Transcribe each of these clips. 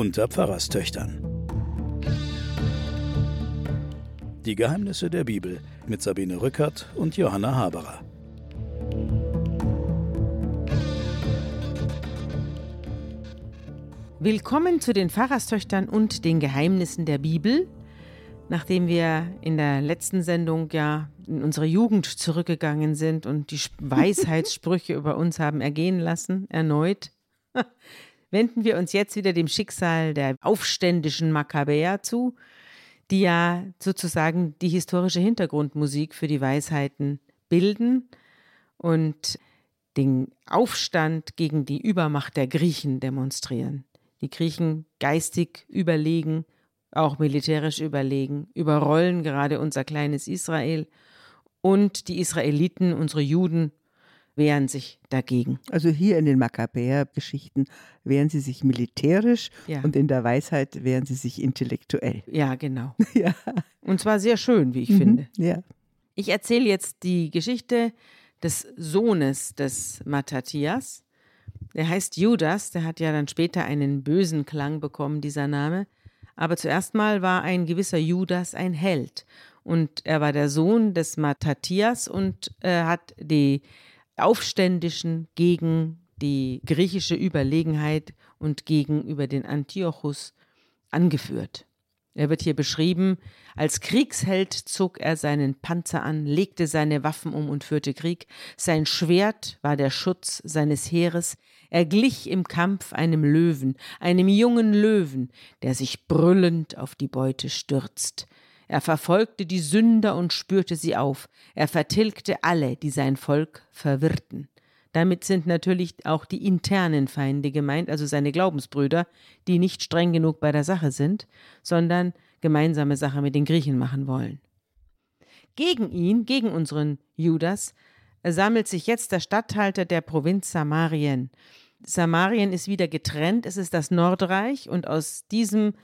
unter Pfarrerstöchtern. Die Geheimnisse der Bibel mit Sabine Rückert und Johanna Haberer. Willkommen zu den Pfarrerstöchtern und den Geheimnissen der Bibel. Nachdem wir in der letzten Sendung ja in unsere Jugend zurückgegangen sind und die Weisheitssprüche über uns haben ergehen lassen, erneut, wenden wir uns jetzt wieder dem Schicksal der aufständischen Makkabäer zu, die ja sozusagen die historische Hintergrundmusik für die Weisheiten bilden und den Aufstand gegen die Übermacht der Griechen demonstrieren. Die Griechen geistig überlegen, auch militärisch überlegen, überrollen gerade unser kleines Israel und die Israeliten, unsere Juden, wehren sich dagegen. Also hier in den Makkabäer-Geschichten wehren sie sich militärisch ja. und in der Weisheit wehren sie sich intellektuell. Ja, genau. ja. Und zwar sehr schön, wie ich mhm. finde. Ja. Ich erzähle jetzt die Geschichte des Sohnes des Matthias. Der heißt Judas, der hat ja dann später einen bösen Klang bekommen, dieser Name. Aber zuerst mal war ein gewisser Judas ein Held. Und er war der Sohn des Matthias und äh, hat die Aufständischen gegen die griechische Überlegenheit und gegenüber den Antiochus angeführt. Er wird hier beschrieben, als Kriegsheld zog er seinen Panzer an, legte seine Waffen um und führte Krieg. Sein Schwert war der Schutz seines Heeres. Er glich im Kampf einem Löwen, einem jungen Löwen, der sich brüllend auf die Beute stürzt. Er verfolgte die Sünder und spürte sie auf. Er vertilgte alle, die sein Volk verwirrten. Damit sind natürlich auch die internen Feinde gemeint, also seine Glaubensbrüder, die nicht streng genug bei der Sache sind, sondern gemeinsame Sache mit den Griechen machen wollen. Gegen ihn, gegen unseren Judas, sammelt sich jetzt der Statthalter der Provinz Samarien. Samarien ist wieder getrennt, es ist das Nordreich und aus diesem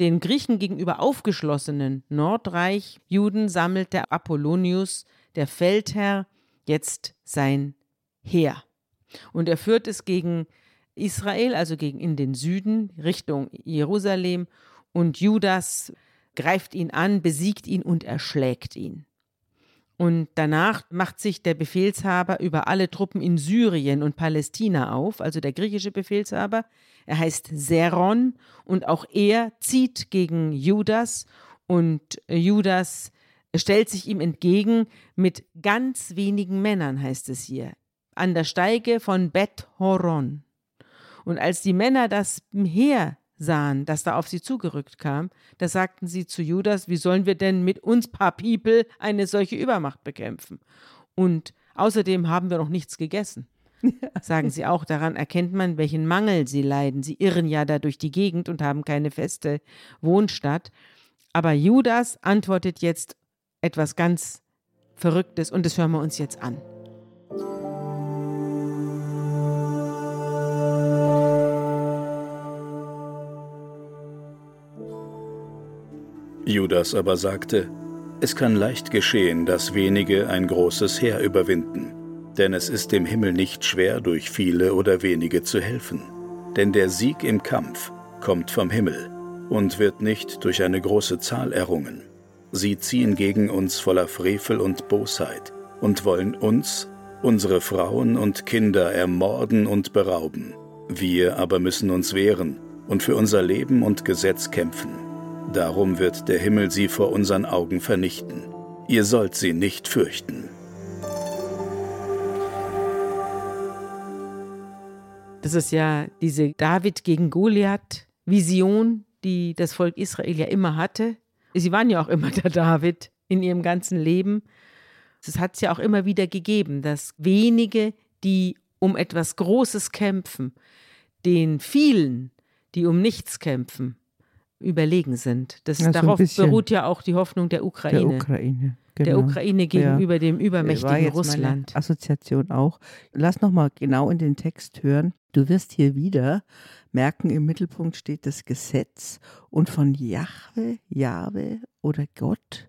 den Griechen gegenüber aufgeschlossenen Nordreich Juden sammelt der Apollonius, der Feldherr, jetzt sein Heer. Und er führt es gegen Israel, also gegen in den Süden, Richtung Jerusalem, und Judas greift ihn an, besiegt ihn und erschlägt ihn. Und danach macht sich der Befehlshaber über alle Truppen in Syrien und Palästina auf, also der griechische Befehlshaber. Er heißt Seron und auch er zieht gegen Judas und Judas stellt sich ihm entgegen mit ganz wenigen Männern, heißt es hier, an der Steige von Bet Horon. Und als die Männer das Heer sahen, das da auf sie zugerückt kam, da sagten sie zu Judas, wie sollen wir denn mit uns paar People eine solche Übermacht bekämpfen? Und außerdem haben wir noch nichts gegessen. Sagen sie auch, daran erkennt man, welchen Mangel sie leiden. Sie irren ja da durch die Gegend und haben keine feste Wohnstatt. Aber Judas antwortet jetzt etwas ganz Verrücktes und das hören wir uns jetzt an. Judas aber sagte, es kann leicht geschehen, dass wenige ein großes Heer überwinden, denn es ist dem Himmel nicht schwer, durch viele oder wenige zu helfen. Denn der Sieg im Kampf kommt vom Himmel und wird nicht durch eine große Zahl errungen. Sie ziehen gegen uns voller Frevel und Bosheit und wollen uns, unsere Frauen und Kinder ermorden und berauben. Wir aber müssen uns wehren und für unser Leben und Gesetz kämpfen. Darum wird der Himmel sie vor unseren Augen vernichten. Ihr sollt sie nicht fürchten. Das ist ja diese David gegen Goliath Vision, die das Volk Israel ja immer hatte. Sie waren ja auch immer der David in ihrem ganzen Leben. Es hat es ja auch immer wieder gegeben, dass wenige, die um etwas Großes kämpfen, den vielen, die um nichts kämpfen, überlegen sind. Das, ja, darauf beruht ja auch die Hoffnung der Ukraine. Der Ukraine. Genau. Der Ukraine gegenüber ja. dem übermächtigen Russland. Assoziation auch. Lass noch mal genau in den Text hören. Du wirst hier wieder merken, im Mittelpunkt steht das Gesetz und von Jahwe, Jahwe oder Gott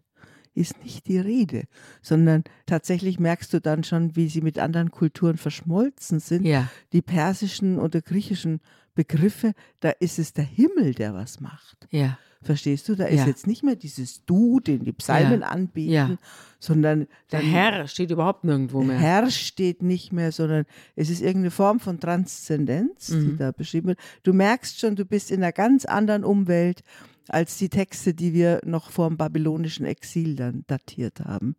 ist nicht die Rede, sondern tatsächlich merkst du dann schon, wie sie mit anderen Kulturen verschmolzen sind. Ja. Die persischen oder griechischen Begriffe, da ist es der Himmel, der was macht. Ja. Verstehst du? Da ist Ja. jetzt nicht mehr dieses Du, den die Psalmen Ja. anbieten, Ja. sondern Der Herr steht überhaupt nirgendwo mehr. Herr steht nicht mehr, sondern es ist irgendeine Form von Transzendenz, die Mhm. da beschrieben wird. Du merkst schon, du bist in einer ganz anderen Umwelt als die Texte, die wir noch vor dem babylonischen Exil dann datiert haben.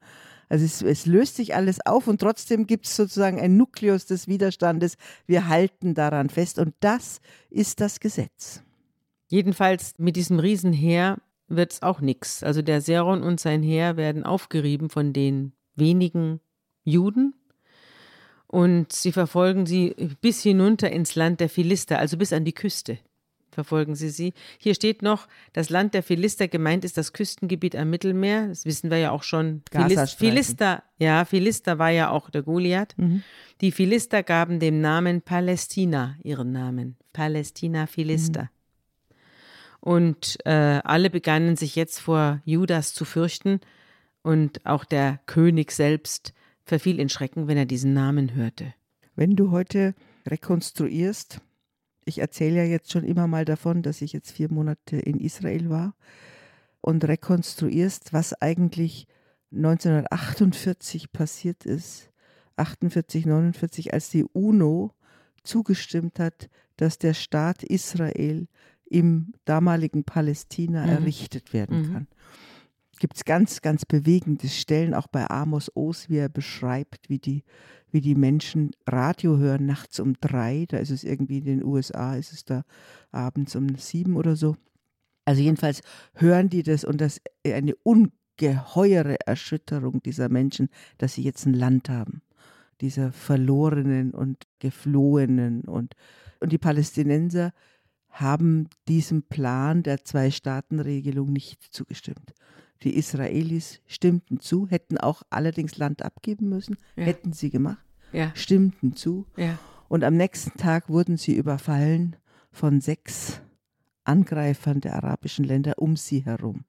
Also es, es löst sich alles auf und trotzdem gibt es sozusagen ein Nukleus des Widerstandes. Wir halten daran fest und das ist das Gesetz. Jedenfalls mit diesem Riesenheer wird es auch nichts. Also der Seron und sein Heer werden aufgerieben von den wenigen Juden und sie verfolgen sie bis hinunter ins Land der Philister, also bis an die Küste verfolgen sie sie. Hier steht noch, das Land der Philister gemeint ist das Küstengebiet am Mittelmeer. Das wissen wir ja auch schon. Philis Gazastreifen. Philister, ja, Philister war ja auch der Goliath. Die Philister gaben dem Namen Palästina ihren Namen. Palästina Philister. Und äh, alle begannen sich jetzt vor Judas zu fürchten und auch der König selbst verfiel in Schrecken, wenn er diesen Namen hörte. Wenn du heute rekonstruierst, ich erzähle ja jetzt schon immer mal davon, dass ich jetzt vier Monate in Israel war und rekonstruierst, was eigentlich 1948 passiert ist, 48, 49, als die UNO zugestimmt hat, dass der Staat Israel im damaligen Palästina Mhm. errichtet werden Mhm. kann. Gibt es ganz, ganz bewegende Stellen, auch bei Amos Oz, wie er beschreibt, wie die, wie die Menschen Radio hören nachts um drei. Da ist es irgendwie in den USA, ist es da abends um sieben oder so. Also jedenfalls hören die das und das eine ungeheure Erschütterung dieser Menschen, dass sie jetzt ein Land haben. Dieser Verlorenen und Geflohenen und, und die Palästinenser haben diesem Plan der Zwei-Staaten-Regelung nicht zugestimmt. Die Israelis stimmten zu, hätten auch allerdings Land abgeben müssen, Ja. hätten sie gemacht, Ja, stimmten zu. ja. Und am nächsten Tag wurden sie überfallen von sechs Angreifern der arabischen Länder um sie herum.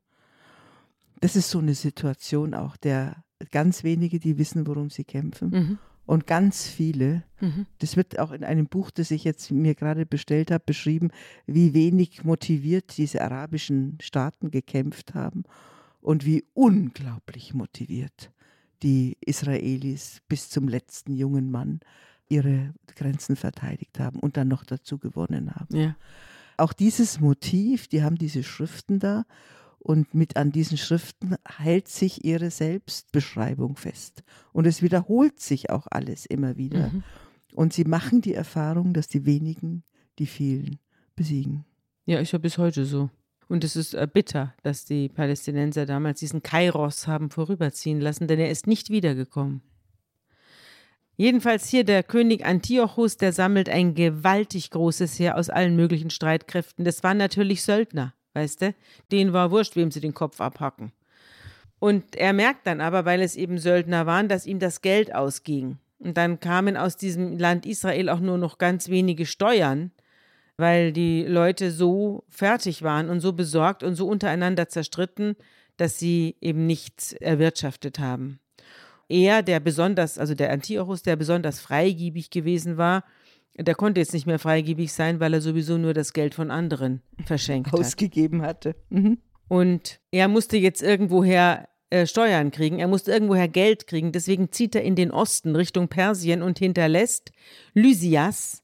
Das ist so eine Situation auch der ganz wenige, die wissen, worum sie kämpfen. Mhm. Und ganz viele, Mhm. das wird auch in einem Buch, das ich jetzt mir gerade bestellt habe, beschrieben, wie wenig motiviert diese arabischen Staaten gekämpft haben und wie unglaublich motiviert die Israelis bis zum letzten jungen Mann ihre Grenzen verteidigt haben und dann noch dazu gewonnen haben. Ja. Auch dieses Motiv, die haben diese Schriften da und mit an diesen Schriften hält sich ihre Selbstbeschreibung fest. Und es wiederholt sich auch alles immer wieder. Mhm. Und sie machen die Erfahrung, dass die wenigen die vielen besiegen. Ja, ist ja bis heute so. Und es ist äh, bitter, dass die Palästinenser damals diesen Kairos haben vorüberziehen lassen, denn er ist nicht wiedergekommen. Jedenfalls hier der König Antiochus, der sammelt ein gewaltig großes Heer aus allen möglichen Streitkräften. Das waren natürlich Söldner, weißt du? Denen war wurscht, wem sie den Kopf abhacken. Und er merkt dann aber, weil es eben Söldner waren, dass ihm das Geld ausging. Und dann kamen aus diesem Land Israel auch nur noch ganz wenige Steuern, weil die Leute so fertig waren und so besorgt und so untereinander zerstritten, dass sie eben nichts erwirtschaftet haben. Er, der besonders, also der Antiochus, der besonders freigiebig gewesen war, der konnte jetzt nicht mehr freigiebig sein, weil er sowieso nur das Geld von anderen verschenkt hat. Ausgegeben hatte. Mhm. Und er musste jetzt irgendwoher äh, Steuern kriegen, er musste irgendwoher Geld kriegen. Deswegen zieht er in den Osten Richtung Persien und hinterlässt Lysias,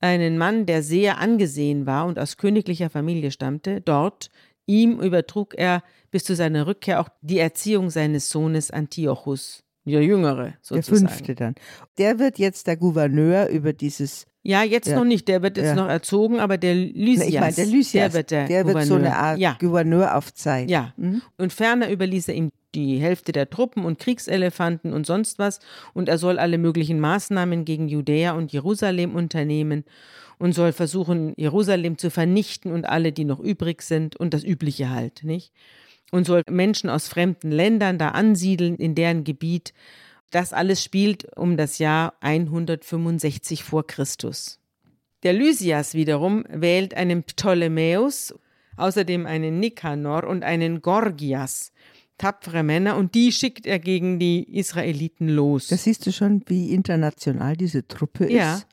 einen Mann, der sehr angesehen war und aus königlicher Familie stammte, dort. Ihm übertrug er bis zu seiner Rückkehr auch die Erziehung seines Sohnes Antiochus, der Jüngere Der sozusagen. fünfte dann. Der wird jetzt der Gouverneur über dieses. Ja, jetzt Ja. noch nicht, der wird jetzt Ja. noch erzogen, aber der Lysias, ich meine, der Lysias, der wird der, der wird so Gouverneur. eine Art ja. Gouverneur auf Zeit. Ja. Mhm. Und ferner überließ er ihm die Hälfte der Truppen und Kriegselefanten und sonst was. Und er soll alle möglichen Maßnahmen gegen Judäa und Jerusalem unternehmen und soll versuchen, Jerusalem zu vernichten und alle, die noch übrig sind und das Übliche halt, nicht? Und soll Menschen aus fremden Ländern da ansiedeln in deren Gebiet. Das alles spielt um das Jahr 165 vor Christus. Der Lysias wiederum wählt einen Ptolemäus, außerdem einen Nikanor und einen Gorgias. tapfere Männer und die schickt er gegen die Israeliten los. Da siehst du schon, wie international diese Truppe Ja. ist.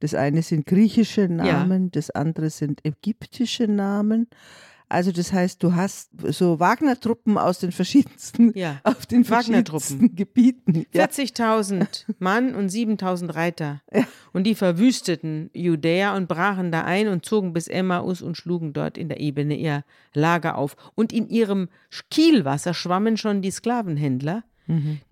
Das eine sind griechische Namen, das andere sind ägyptische Namen. Also das heißt, du hast so Wagner-Truppen aus den verschiedensten, Ja, auf den verschiedensten Gebieten. Ja. 40.000 Mann und 7.000 Reiter. Und die verwüsteten Judäa und brachen da ein und zogen bis Emmaus und schlugen dort in der Ebene ihr Lager auf. Und in ihrem Kielwasser schwammen schon die Sklavenhändler.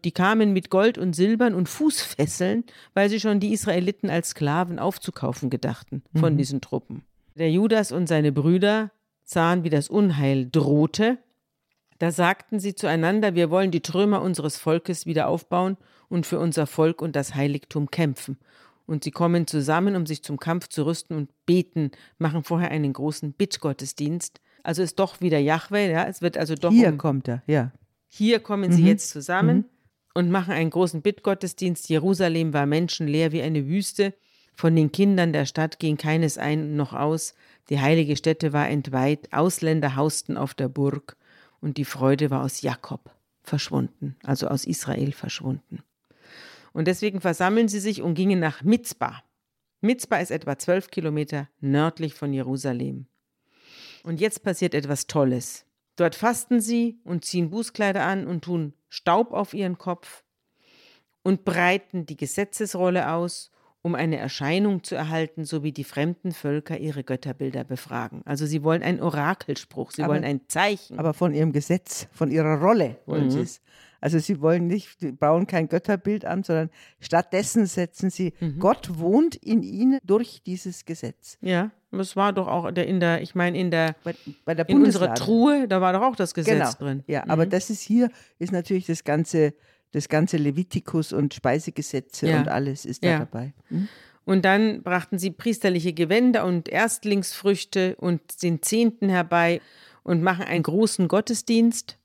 Die kamen mit Gold und Silbern und Fußfesseln, weil sie schon die Israeliten als Sklaven aufzukaufen gedachten von diesen Truppen. Der Judas und seine Brüder sahen, wie das Unheil drohte da sagten sie zueinander, wir wollen die Trümmer unseres Volkes wieder aufbauen und für unser Volk und das Heiligtum kämpfen. Und sie kommen zusammen, um sich zum Kampf zu rüsten und beten, machen vorher einen großen Bittgottesdienst. Also ist doch wieder Jahwe, ja, es wird also doch Hier um, kommt er, ja. hier kommen sie jetzt zusammen und machen einen großen Bittgottesdienst. Jerusalem war menschenleer wie eine Wüste. Von den Kindern der Stadt ging keines ein noch aus. Die heilige Stätte war entweiht. Ausländer hausten auf der Burg. Und die Freude war aus Jakob verschwunden, also aus Israel verschwunden. Und deswegen versammeln sie sich und gingen nach Mitzbah. Mitzbah ist etwa zwölf Kilometer nördlich von Jerusalem. Und jetzt passiert etwas Tolles. Dort fasten sie und ziehen Bußkleider an und tun Staub auf ihren Kopf und breiten die Gesetzesrolle aus, um eine Erscheinung zu erhalten, so wie die fremden Völker ihre Götterbilder befragen. Also sie wollen einen Orakelspruch, sie Aber- wollen ein Zeichen. Aber von ihrem Gesetz, von ihrer Rolle wollen Mhm. sie es. Also sie wollen nicht, die bauen kein Götterbild an, sondern stattdessen setzen sie, Mhm. Gott wohnt in ihnen durch dieses Gesetz. ja, das war doch auch in der, ich meine, in der Bei, bei der in unserer. Truhe, da war doch auch das Gesetz genau. drin. Ja, aber das ist hier, ist natürlich das ganze, das ganze Levitikus und Speisegesetze Ja. und alles ist da Ja. dabei. Hm? Und dann brachten sie priesterliche Gewänder und Erstlingsfrüchte und den Zehnten herbei und machen einen großen Gottesdienst.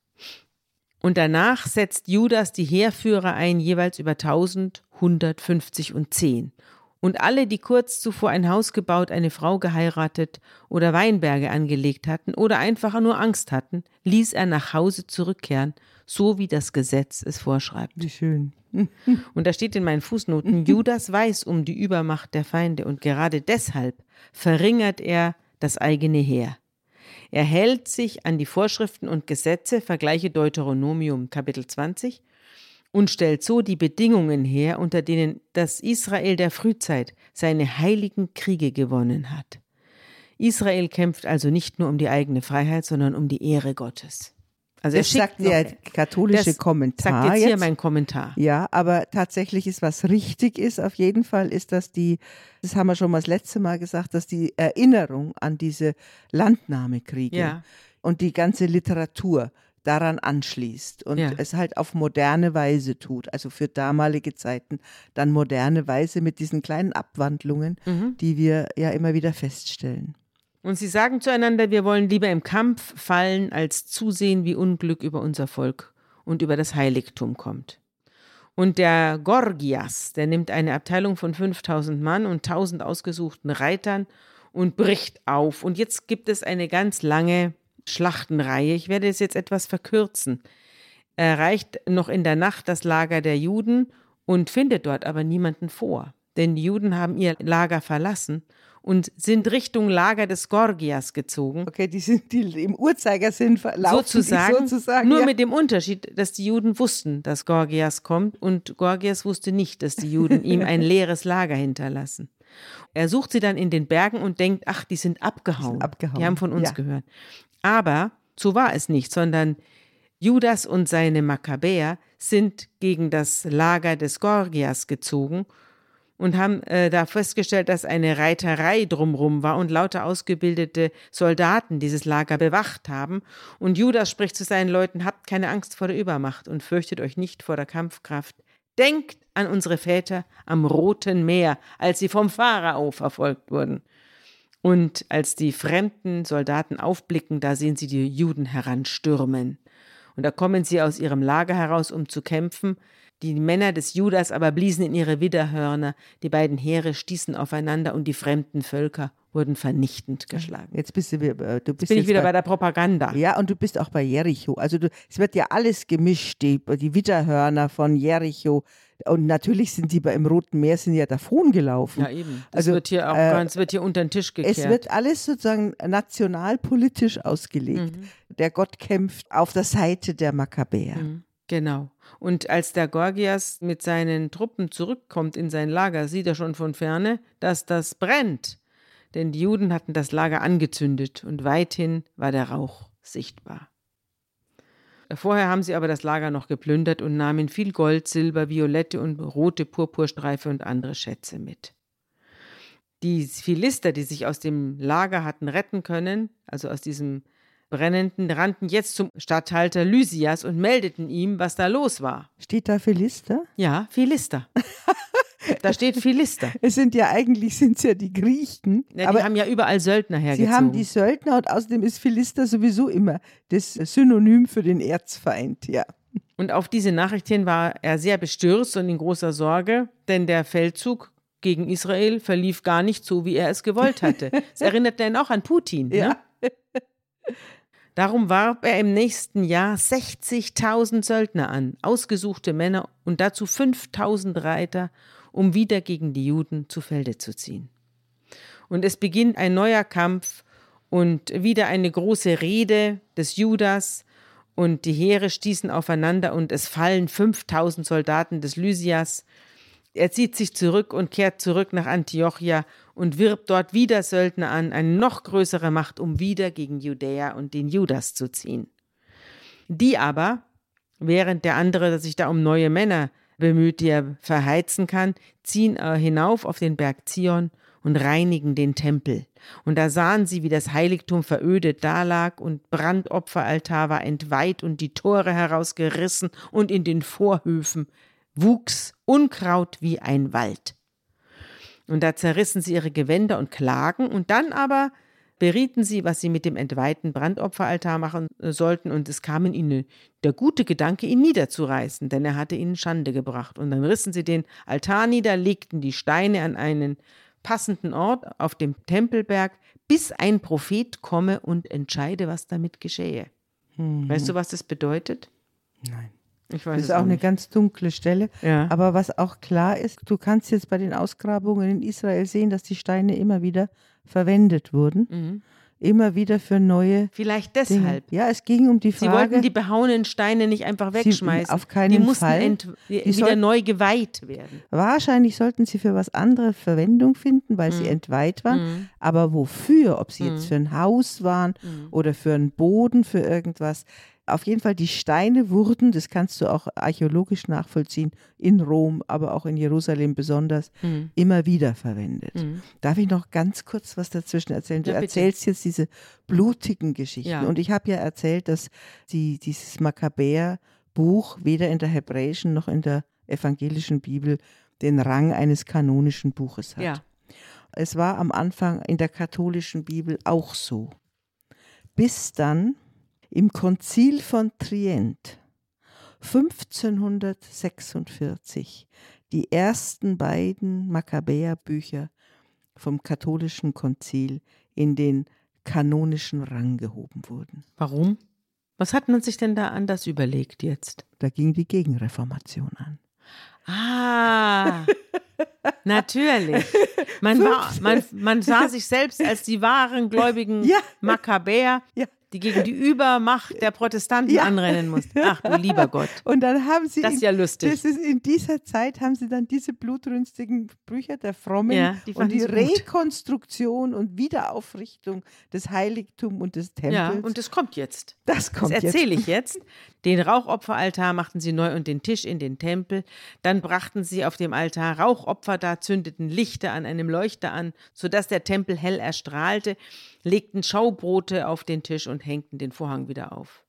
Und danach setzt Judas die Heerführer ein, jeweils über 1000, 150 und 10. Und alle, die kurz zuvor ein Haus gebaut, eine Frau geheiratet oder Weinberge angelegt hatten oder einfach nur Angst hatten, ließ er nach Hause zurückkehren, so wie das Gesetz es vorschreibt. Wie schön. Und da steht in meinen Fußnoten, Judas weiß um die Übermacht der Feinde und gerade deshalb verringert er das eigene Heer. Er hält sich an die Vorschriften und Gesetze, vergleiche Deuteronomium Kapitel 20, und stellt so die Bedingungen her, unter denen das Israel der Frühzeit seine heiligen Kriege gewonnen hat. Israel kämpft also nicht nur um die eigene Freiheit, sondern um die Ehre Gottes. Also er sagt der katholische das Kommentar Sagt jetzt hier jetzt. mein Kommentar. Ja, aber tatsächlich ist, was richtig ist, auf jeden Fall ist, dass die, das haben wir schon mal das letzte Mal gesagt, dass die Erinnerung an diese Landnahmekriege Ja. und die ganze Literatur daran anschließt und Ja. es halt auf moderne Weise tut, also für damalige Zeiten dann moderne Weise mit diesen kleinen Abwandlungen, Mhm. die wir ja immer wieder feststellen. Und sie sagen zueinander, wir wollen lieber im Kampf fallen, als zusehen, wie Unglück über unser Volk und über das Heiligtum kommt. Und der Gorgias, der nimmt eine Abteilung von 5000 Mann und 1000 ausgesuchten Reitern und bricht auf. Und jetzt gibt es eine ganz lange Schlachtenreihe. Ich werde es jetzt etwas verkürzen. Er erreicht noch in der Nacht das Lager der Juden und findet dort aber niemanden vor. Denn die Juden haben ihr Lager verlassen und sind Richtung Lager des Gorgias gezogen. Okay, die sind die im Uhrzeigersinn verlaufen Sozusagen, die sozusagen nur ja. mit dem Unterschied, dass die Juden wussten, dass Gorgias kommt und Gorgias wusste nicht, dass die Juden ihm ein leeres Lager hinterlassen. Er sucht sie dann in den Bergen und denkt, ach, die sind abgehauen. Die, abgehauen, haben von uns ja. gehört. Aber so war es nicht, sondern Judas und seine Makkabäer sind gegen das Lager des Gorgias gezogen und haben äh, da festgestellt, dass eine Reiterei drumrum war und lauter ausgebildete Soldaten dieses Lager bewacht haben. Und Judas spricht zu seinen Leuten, habt keine Angst vor der Übermacht und fürchtet euch nicht vor der Kampfkraft. Denkt an unsere Väter am Roten Meer, als sie vom Pharao verfolgt wurden. Und als die fremden Soldaten aufblicken, da sehen sie die Juden heranstürmen. Und da kommen sie aus ihrem Lager heraus, um zu kämpfen. Die Männer des Judas aber bliesen in ihre Widderhörner, die beiden Heere stießen aufeinander und die fremden Völker wurden vernichtend geschlagen. Jetzt bist du, äh, du bist Jetzt bin ich jetzt wieder bei, bei der Propaganda. Ja, und du bist auch bei Jericho. Also du, es wird ja alles gemischt, die, die Widderhörner von Jericho. Und natürlich sind die bei, im Roten Meer sind ja davon gelaufen. Ja, eben. Das Also, wird hier auch äh, ganz, wird hier unter den Tisch gekehrt. Es wird alles sozusagen nationalpolitisch ausgelegt. Mhm. Der Gott kämpft auf der Seite der Makkabäer. Genau. Und als der Gorgias mit seinen Truppen zurückkommt in sein Lager, sieht er schon von ferne, dass das brennt. Denn die Juden hatten das Lager angezündet und weithin war der Rauch sichtbar. Vorher haben sie aber das Lager noch geplündert und nahmen viel Gold, Silber, violette und rote Purpurstreife und andere Schätze mit. Die Philister, die sich aus dem Lager hatten retten können, also aus diesem Brennenden, rannten jetzt zum Statthalter Lysias und meldeten ihm, was da los war. Steht da Philister? Ja, Philister. da steht Philister. Es sind ja eigentlich sind's ja die Griechen. Ja, die aber haben ja überall Söldner sie hergezogen. haben die Söldner und außerdem ist Philister sowieso immer das Synonym für den Erzfeind. Ja. Und auf diese Nachricht hin war er sehr bestürzt und in großer Sorge, denn der Feldzug gegen Israel verlief gar nicht so, wie er es gewollt hatte. Es erinnert dann auch an Putin. Ne? Darum warb er im nächsten Jahr 60.000 Söldner an, ausgesuchte Männer und dazu 5.000 Reiter, um wieder gegen die Juden zu Felde zu ziehen. Und es beginnt ein neuer Kampf und wieder eine große Rede des Judas und die Heere stießen aufeinander und es fallen 5000 Soldaten des Lysias. Er zieht sich zurück und kehrt zurück nach Antiochia und wirbt dort wieder Söldner an, eine noch größere Macht, um wieder gegen Judäa und den Judas zu ziehen. Die aber, während der andere sich da um neue Männer bemüht, die er verheizen kann, ziehen äh, hinauf auf den Berg Zion und reinigen den Tempel. Und da sahen sie, wie das Heiligtum verödet dalag und Brandopferaltar war entweiht und die Tore herausgerissen und in den Vorhöfen wuchs Unkraut wie ein Wald. Und da zerrissen sie ihre Gewänder und klagen und dann aber berieten sie, was sie mit dem entweihten Brandopferaltar machen äh, sollten, und es kam ihnen der gute Gedanke, ihn niederzureißen, denn er hatte ihnen Schande gebracht. Und dann rissen sie den Altar nieder, legten die Steine an einen passenden Ort auf dem Tempelberg, bis ein Prophet komme und entscheide, was damit geschehe. Weißt du, was das bedeutet? Nein. Ich weiß Das ist auch eine nicht. ganz dunkle Stelle. Ja. Aber was auch klar ist, du kannst jetzt bei den Ausgrabungen in Israel sehen, dass die Steine immer wieder verwendet wurden. Mhm. Immer wieder für neue Vielleicht Dinge. deshalb. Ja, es ging um die Sie Frage. wollten die behauenen Steine nicht einfach wegschmeißen. auf keinen die mussten Fall. ent, Die wieder neu geweiht werden. Wahrscheinlich sollten sie für was anderes Verwendung finden, weil Mhm. sie entweiht waren. Aber wofür? Ob sie jetzt für ein Haus waren Mhm. oder für einen Boden, für irgendwas. Auf jeden Fall, die Steine wurden, das kannst du auch archäologisch nachvollziehen, in Rom, aber auch in Jerusalem besonders, Mhm. immer wieder verwendet. Darf ich noch ganz kurz was dazwischen erzählen? Du Ja, erzählst jetzt diese blutigen Geschichten. Ja. Und ich habe ja erzählt, dass die, dieses Makkabäer-Buch weder in der hebräischen noch in der evangelischen Bibel den Rang eines kanonischen Buches hat. Ja. Es war am Anfang in der katholischen Bibel auch so. Bis dann im Konzil von Trient 1546 die ersten beiden Makkabäerbücher vom katholischen Konzil in den kanonischen Rang gehoben wurden. Warum? Was hat man sich denn da anders überlegt jetzt? Da ging die Gegenreformation an. Ah, natürlich. Man, war, man, man sah sich selbst als die wahren gläubigen Ja. Makkabäer, Ja. Die gegen die Übermacht der Protestanten Ja. anrennen mussten. Ach du lieber Gott. Und dann haben sie Das ist in, ja lustig. Das ist in dieser Zeit haben sie dann diese blutrünstigen Bücher der Frommen Ja, die und die. Rekonstruktion und Wiederaufrichtung des Heiligtums und des Tempels. Ja, und das kommt jetzt. das kommt das erzähle ich jetzt. Den Rauchopferaltar machten sie neu und den Tisch in den Tempel. Dann brachten sie auf dem Altar Rauchopfer dar, zündeten Lichter an einem Leuchter an, sodass der Tempel hell erstrahlte, legten Schaubrote auf den Tisch und hängten den Vorhang wieder auf.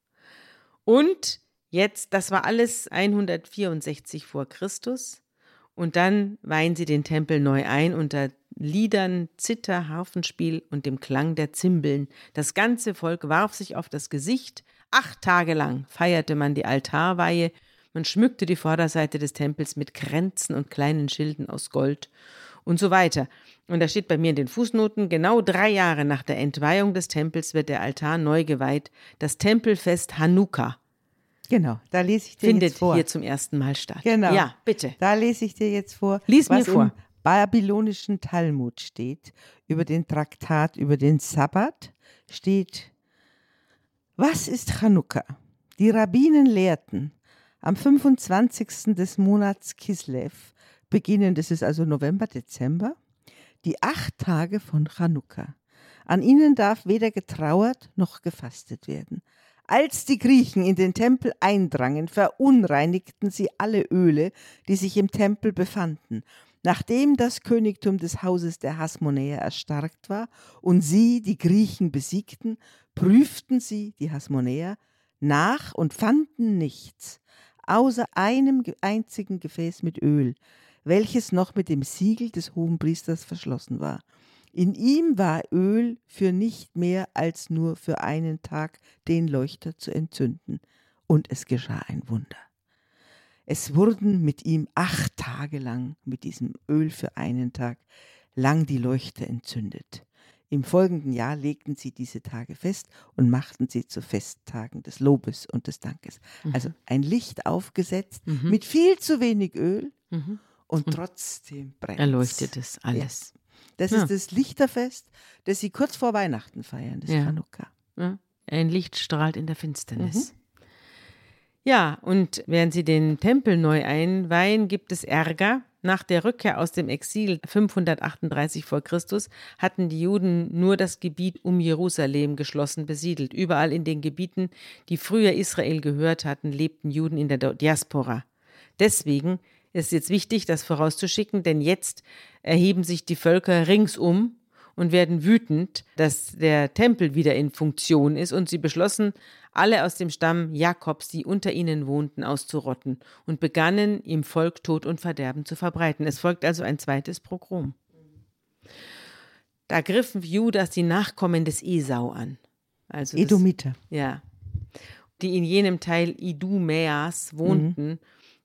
Und jetzt, das war alles 164 vor Christus. Und dann weihen sie den Tempel neu ein unter Liedern, Zither, Harfenspiel und dem Klang der Zimbeln. Das ganze Volk warf sich auf das Gesicht. Acht Tage lang feierte man die Altarweihe, Man schmückte die Vorderseite des Tempels mit Kränzen und kleinen Schilden aus Gold und so weiter. Und da steht bei mir in den Fußnoten, genau drei Jahre nach der Entweihung des Tempels wird der Altar neu geweiht, das Tempelfest Hanukkah. Genau, da lese ich dir findet jetzt vor. hier zum ersten Mal statt. Genau. Ja, bitte. Da lese ich dir jetzt vor, Lies mir was vor. im babylonischen Talmud steht, über den Traktat über den Sabbat, steht, was ist Chanukka? Die Rabbinen lehrten, am 25. des Monats Kislev, beginnend, das ist also November, Dezember, die acht Tage von Chanukka. An ihnen darf weder getrauert noch gefastet werden. Als die Griechen in den Tempel eindrangen, verunreinigten sie alle Öle, die sich im Tempel befanden. Nachdem das Königtum des Hauses der Hasmonäer erstarkt war und sie, die Griechen, besiegten, prüften sie, die Hasmonäer, nach und fanden nichts, außer einem ge- einzigen Gefäß mit Öl, welches noch mit dem Siegel des Hohenpriesters verschlossen war. In ihm war Öl für nicht mehr als nur für einen Tag den Leuchter zu entzünden. Und es geschah ein Wunder. Es wurden mit ihm acht Tage lang, mit diesem Öl für einen Tag, lang die Leuchter entzündet. Im folgenden Jahr legten sie diese Tage fest und machten sie zu Festtagen des Lobes und des Dankes. Also ein Licht aufgesetzt mit viel zu wenig Öl Mhm. und trotzdem brennt Erleuchtet es alles. Das Ja. ist das Lichterfest, das sie kurz vor Weihnachten feiern, das Ja. Chanukka. Ja, ein Licht strahlt in der Finsternis. Ja, und während sie den Tempel neu einweihen, gibt es Ärger. Nach der Rückkehr aus dem Exil 538 vor Christus hatten die Juden nur das Gebiet um Jerusalem geschlossen besiedelt. Überall in den Gebieten, die früher Israel gehört hatten, lebten Juden in der Diaspora. Deswegen ist jetzt wichtig, das vorauszuschicken, denn jetzt erheben sich die Völker ringsum und werden wütend, dass der Tempel wieder in Funktion ist und sie beschlossen, alle aus dem Stamm Jakobs, die unter ihnen wohnten, auszurotten und begannen, im Volk Tod und Verderben zu verbreiten. Es folgt also ein zweites Pogrom. Da griffen Judas die Nachkommen des Esau an. Also das- Edomiter. ja. Die in jenem Teil Idumäas wohnten,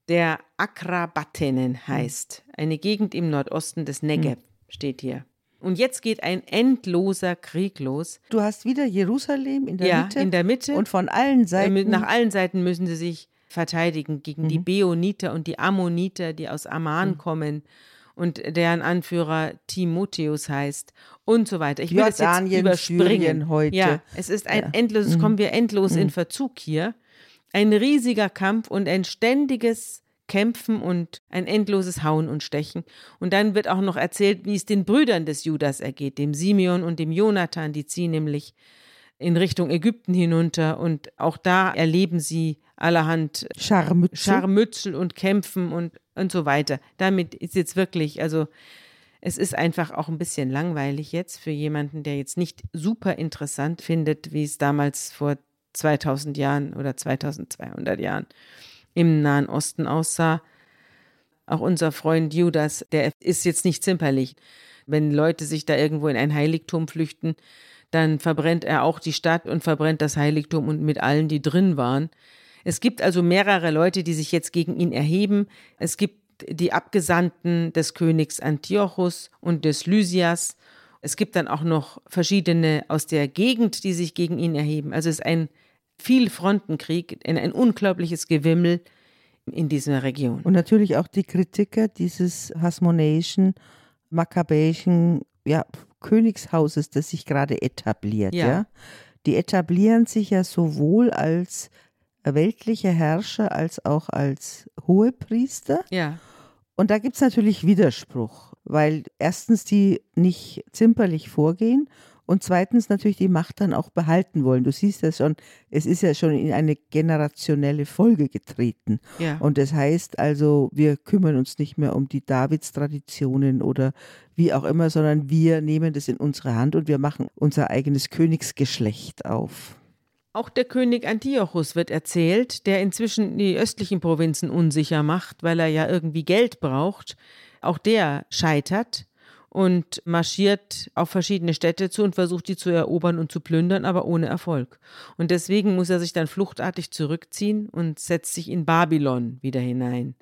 der Akrabatinnen heißt. Eine Gegend im Nordosten des Negev steht hier. Und jetzt geht ein endloser Krieg los. Du hast wieder Jerusalem in der ja, Mitte. in der Mitte. Und von allen Äh, Seiten. Nach allen Seiten müssen sie sich verteidigen gegen Mhm. die Beoniter und die Ammoniter, die aus Amman kommen und deren Anführer Timotheus heißt und so weiter. Ich will das jetzt überspringen. Syrien heute. Ja, es ist ein Ja. Mhm. endloses, kommen wir endlos in Verzug hier. Ein riesiger Kampf und ein ständiges Kämpfen und ein endloses Hauen und Stechen. Und dann wird auch noch erzählt, wie es den Brüdern des Judas ergeht, dem Simeon und dem Jonathan. Die ziehen nämlich in Richtung Ägypten hinunter und auch da erleben sie allerhand Scharmützel. Scharmützel und Kämpfen und, und so weiter. Damit ist jetzt wirklich, also es ist einfach auch ein bisschen langweilig jetzt für jemanden, der jetzt nicht super interessant findet, wie es damals vor 2000 Jahren oder 2200 Jahren im Nahen Osten aussah. Auch unser Freund Judas, der ist jetzt nicht zimperlich. Wenn Leute sich da irgendwo in ein Heiligtum flüchten, dann verbrennt er auch die Stadt und verbrennt das Heiligtum und mit allen, die drin waren. Es gibt also mehrere Leute, die sich jetzt gegen ihn erheben. Es gibt die Abgesandten des Königs Antiochus und des Lysias. Es gibt dann auch noch verschiedene aus der Gegend, die sich gegen ihn erheben. Also es ist ein Vielfrontenkrieg, ein, ein unglaubliches Gewimmel in dieser Region. Und natürlich auch die Kritiker dieses hasmonäischen, makkabäischen ja, Königshauses, das sich gerade etabliert. Ja. Ja. Die etablieren sich ja sowohl als weltliche Herrscher als auch als Hohepriester. Ja, Und da gibt es natürlich Widerspruch, weil erstens die nicht zimperlich vorgehen und zweitens natürlich die Macht dann auch behalten wollen. Du siehst ja schon, es ist ja schon in eine generationelle Folge getreten. ja. Und das heißt also, wir kümmern uns nicht mehr um die Davidstraditionen oder wie auch immer, sondern wir nehmen das in unsere Hand und wir machen unser eigenes Königsgeschlecht auf. Auch der König Antiochus wird erzählt, der inzwischen die östlichen Provinzen unsicher macht, weil er ja irgendwie Geld braucht. Auch der scheitert und marschiert auf verschiedene Städte zu und versucht die zu erobern und zu plündern, aber ohne Erfolg. Und deswegen muss er sich dann fluchtartig zurückziehen und setzt sich in Babylon wieder hinein.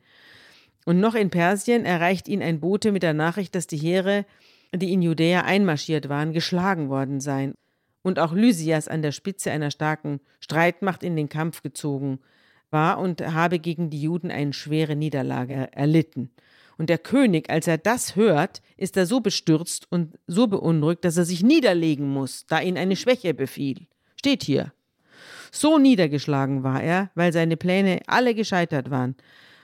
Und noch in Persien erreicht ihn ein Bote mit der Nachricht, dass die Heere, die in Judäa einmarschiert waren, geschlagen worden seien. Und auch Lysias an der Spitze einer starken Streitmacht in den Kampf gezogen war und habe gegen die Juden eine schwere Niederlage erlitten. Und der König, als er das hört, ist er so bestürzt und so beunruhigt, dass er sich niederlegen muss, da ihn eine Schwäche befiel. Steht hier. So niedergeschlagen war er, weil seine Pläne alle gescheitert waren,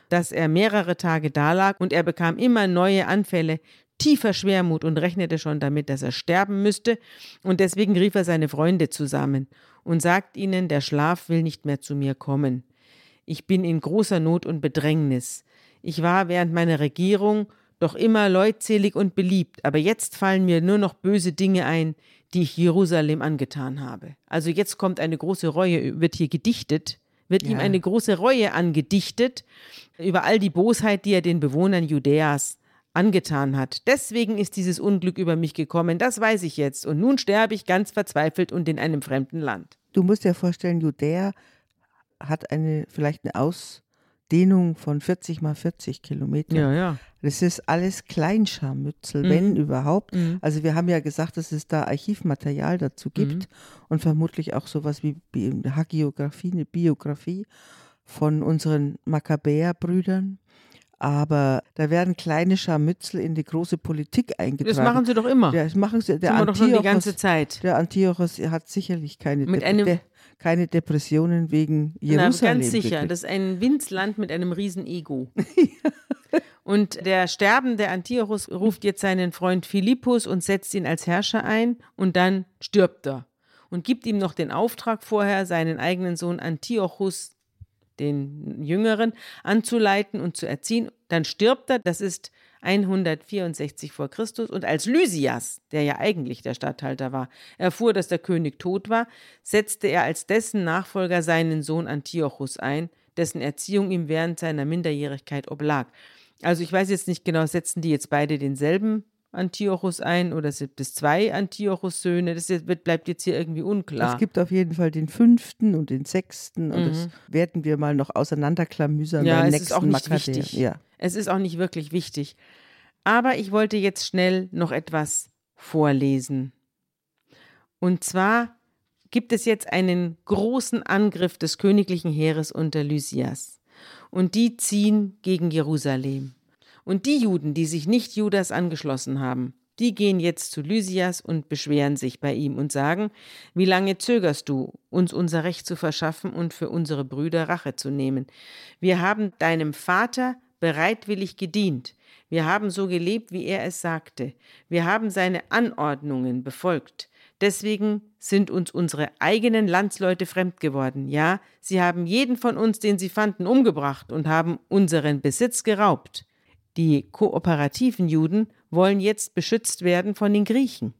dass er mehrere Tage dalag und er bekam immer neue Anfälle tiefer Schwermut und rechnete schon damit, dass er sterben müsste, und deswegen rief er seine Freunde zusammen und sagt ihnen, der Schlaf will nicht mehr zu mir kommen. Ich bin in großer Not und Bedrängnis. Ich war während meiner Regierung doch immer leutselig und beliebt, aber jetzt fallen mir nur noch böse Dinge ein, die ich Jerusalem angetan habe. Also jetzt kommt eine große Reue, wird hier gedichtet, wird ja. ihm eine große Reue angedichtet über all die Bosheit, die er den Bewohnern Judäas angetan hat. Deswegen ist dieses Unglück über mich gekommen, das weiß ich jetzt. Und nun sterbe ich ganz verzweifelt und in einem fremden Land. Du musst dir vorstellen, Judäa hat eine vielleicht eine Aus Dehnung von 40 mal 40 Kilometer. Ja, ja. Das ist alles Kleinscharmützel, mhm. wenn überhaupt. Mhm. Also wir haben ja gesagt, dass es da Archivmaterial dazu gibt mhm. und vermutlich auch sowas wie Hagiografie, eine Biografie von unseren Makkabäer-Brüdern. Aber da werden kleine Scharmützel in die große Politik eingetragen. Das machen sie doch immer. Ja, das machen sie. Der Antiochos, doch die ganze Zeit. Der Antiochos hat sicherlich keine Mit einem keine Depressionen wegen Jerusalem. Na, ganz sicher, gekriegt. das ist ein Winzland mit einem riesen Ego. Und der sterbende Antiochus ruft jetzt seinen Freund Philippus und setzt ihn als Herrscher ein und dann stirbt er und gibt ihm noch den Auftrag vorher, seinen eigenen Sohn Antiochus, den Jüngeren, anzuleiten und zu erziehen. Dann stirbt er, das ist 164 vor Christus und als Lysias, der ja eigentlich der Statthalter war, erfuhr, dass der König tot war, setzte er als dessen Nachfolger seinen Sohn Antiochus ein, dessen Erziehung ihm während seiner Minderjährigkeit oblag. Also ich weiß jetzt nicht genau, setzen die jetzt beide denselben Antiochus ein oder sind es zwei Antiochus-Söhne? Das wird, bleibt jetzt hier irgendwie unklar. Es gibt auf jeden Fall den fünften und den sechsten und mhm. das werden wir mal noch auseinanderklamüsern ja, beim nächsten ist auch nicht wichtig. Ja. Es ist auch nicht wirklich wichtig. Aber ich wollte jetzt schnell noch etwas vorlesen. Und zwar gibt es jetzt einen großen Angriff des königlichen Heeres unter Lysias. Und die ziehen gegen Jerusalem. Und die Juden, die sich nicht Judas angeschlossen haben, die gehen jetzt zu Lysias und beschweren sich bei ihm und sagen, wie lange zögerst du, uns unser Recht zu verschaffen und für unsere Brüder Rache zu nehmen? Wir haben deinem Vater bereitwillig gedient. Wir haben so gelebt, wie er es sagte. Wir haben seine Anordnungen befolgt. Deswegen sind uns unsere eigenen Landsleute fremd geworden. Ja, sie haben jeden von uns, den sie fanden, umgebracht und haben unseren Besitz geraubt. Die kooperativen Juden wollen jetzt beschützt werden von den Griechen.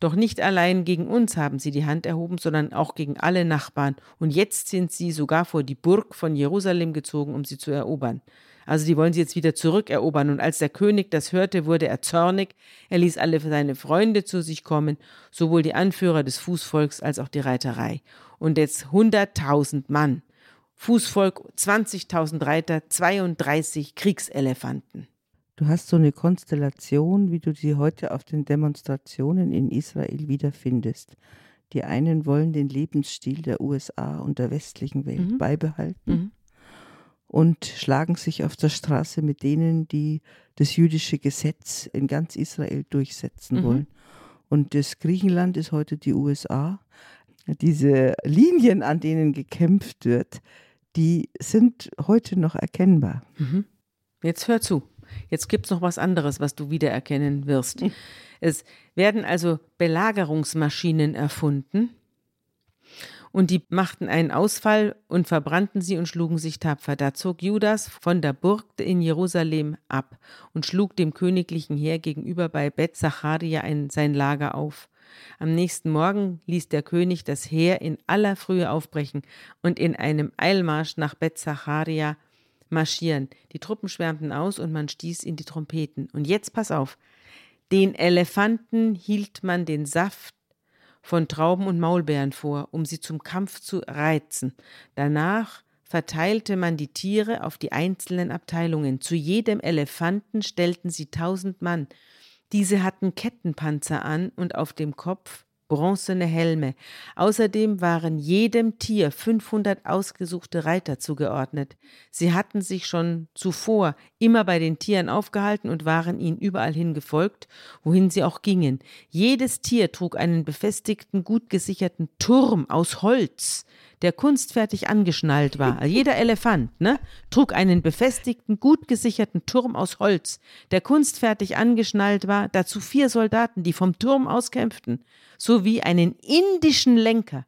Doch nicht allein gegen uns haben sie die Hand erhoben, sondern auch gegen alle Nachbarn, und jetzt sind sie sogar vor die Burg von Jerusalem gezogen, um sie zu erobern. Also die wollen sie jetzt wieder zurückerobern. Und als der König das hörte, wurde er zornig. Er ließ alle seine Freunde zu sich kommen, sowohl die Anführer des Fußvolks als auch die Reiterei. Und jetzt hunderttausend Mann. Fußvolk 20.000 Reiter, 32 Kriegselefanten. Du hast so eine Konstellation, wie du sie heute auf den Demonstrationen in Israel wiederfindest. Die einen wollen den Lebensstil der USA und der westlichen Welt mhm. beibehalten mhm. und schlagen sich auf der Straße mit denen, die das jüdische Gesetz in ganz Israel durchsetzen mhm. wollen. Und das Griechenland ist heute die USA. Diese Linien, an denen gekämpft wird, die sind heute noch erkennbar. Mhm. Jetzt hör zu. Jetzt gibt es noch was anderes, was du wiedererkennen wirst. Mhm. Es werden also Belagerungsmaschinen erfunden und die machten einen Ausfall und verbrannten sie und schlugen sich tapfer. Da zog Judas von der Burg in Jerusalem ab und schlug dem königlichen Heer gegenüber bei Beth Zacharia sein Lager auf. Am nächsten Morgen ließ der König das Heer in aller Frühe aufbrechen und in einem Eilmarsch nach Beth Zacharia marschieren. Die Truppen schwärmten aus und man stieß in die Trompeten. Und jetzt pass auf. Den Elefanten hielt man den Saft von Trauben und Maulbeeren vor, um sie zum Kampf zu reizen. Danach verteilte man die Tiere auf die einzelnen Abteilungen. Zu jedem Elefanten stellten sie tausend Mann. Diese hatten Kettenpanzer an und auf dem Kopf bronzene Helme. Außerdem waren jedem Tier 500 ausgesuchte Reiter zugeordnet. Sie hatten sich schon zuvor immer bei den Tieren aufgehalten und waren ihnen überall hin gefolgt, wohin sie auch gingen. Jedes Tier trug einen befestigten, gut gesicherten Turm aus Holz, der kunstfertig angeschnallt war. Jeder Elefant ne, trug einen befestigten, gut gesicherten Turm aus Holz, der kunstfertig angeschnallt war, dazu vier Soldaten, die vom Turm aus kämpften, sowie einen indischen Lenker.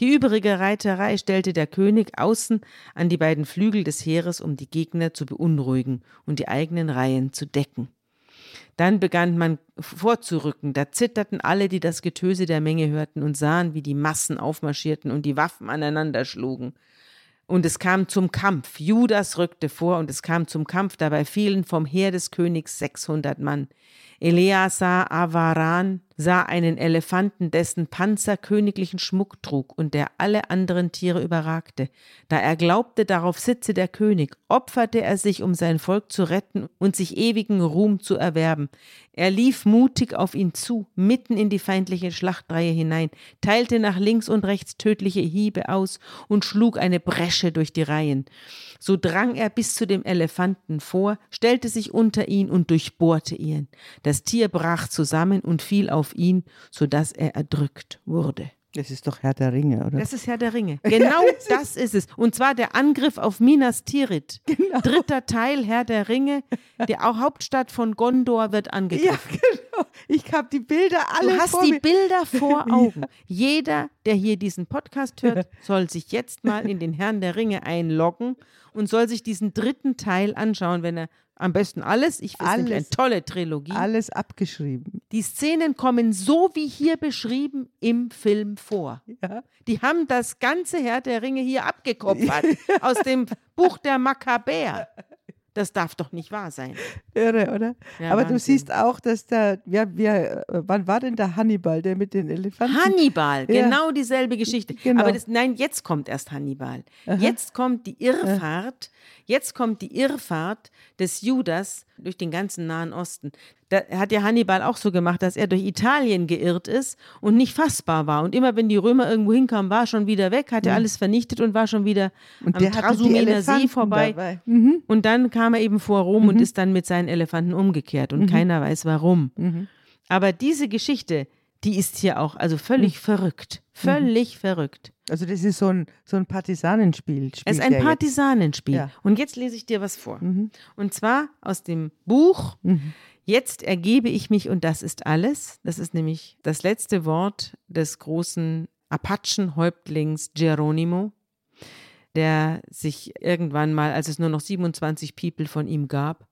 Die übrige Reiterei stellte der König außen an die beiden Flügel des Heeres, um die Gegner zu beunruhigen und die eigenen Reihen zu decken. Dann begann man vorzurücken. Da zitterten alle, die das Getöse der Menge hörten und sahen, wie die Massen aufmarschierten und die Waffen aneinander schlugen. Und es kam zum Kampf. Judas rückte vor und es kam zum Kampf. Dabei fielen vom Heer des Königs 600 Mann. Eleazar Avaran sah einen Elefanten, dessen Panzer königlichen Schmuck trug und der alle anderen Tiere überragte. Da er glaubte, darauf sitze der König, opferte er sich, um sein Volk zu retten und sich ewigen Ruhm zu erwerben. Er lief mutig auf ihn zu, mitten in die feindliche Schlachtreihe hinein, teilte nach links und rechts tödliche Hiebe aus und schlug eine Bresche durch die Reihen. So drang er bis zu dem Elefanten vor, stellte sich unter ihn und durchbohrte ihn. Das Tier brach zusammen und fiel auf ihn, so dass er erdrückt wurde. Das ist doch Herr der Ringe, oder? Das ist Herr der Ringe. Genau das ist es. Und zwar der Angriff auf Minas Tirith. Genau. Dritter Teil, Herr der Ringe. Die Hauptstadt von Gondor wird angegriffen. Ja, genau. Ich habe die Bilder alle Du hast vor die mir. Bilder vor Augen. Ja. Jeder, der hier diesen Podcast hört, soll sich jetzt mal in den Herrn der Ringe einloggen und soll sich diesen dritten Teil anschauen, wenn er am besten alles. Ich finde es eine tolle Trilogie. Alles abgeschrieben. Die Szenen kommen so wie hier beschrieben im Film vor. Ja. Die haben das ganze Herr der Ringe hier abgekopfert aus dem Buch der Makkabäer. Das darf doch nicht wahr sein. Irre, oder? Ja, Aber Wahnsinn. du siehst auch, dass da, ja, wer, äh, wann war denn der Hannibal, der mit den Elefanten? Hannibal, Ja. genau dieselbe Geschichte. Genau. Aber das, nein, jetzt kommt erst Hannibal. Jetzt kommt die Irrfahrt, jetzt kommt die Irrfahrt des Judas durch den ganzen Nahen Osten. Da hat ja Hannibal auch so gemacht, dass er durch Italien geirrt ist und nicht fassbar war. Und immer wenn die Römer irgendwo hinkamen, war er schon wieder weg, hat er alles vernichtet und war schon wieder Und am Trasumener See vorbei. dabei. Mhm. Und dann kam er eben vor Rom und ist dann mit seinen Elefanten umgekehrt und keiner weiß warum. Aber diese Geschichte, die ist hier auch also völlig verrückt. Völlig verrückt. Also das ist so ein, so ein Partisanenspiel. Es ist ein. Partisanenspiel. Ja. Und jetzt lese ich dir was vor. Und zwar aus dem Buch Jetzt ergebe ich mich und das ist alles. Das ist nämlich das letzte Wort des großen Apachenhäuptlings Geronimo, der sich irgendwann mal, als es nur noch 27 People von ihm gab,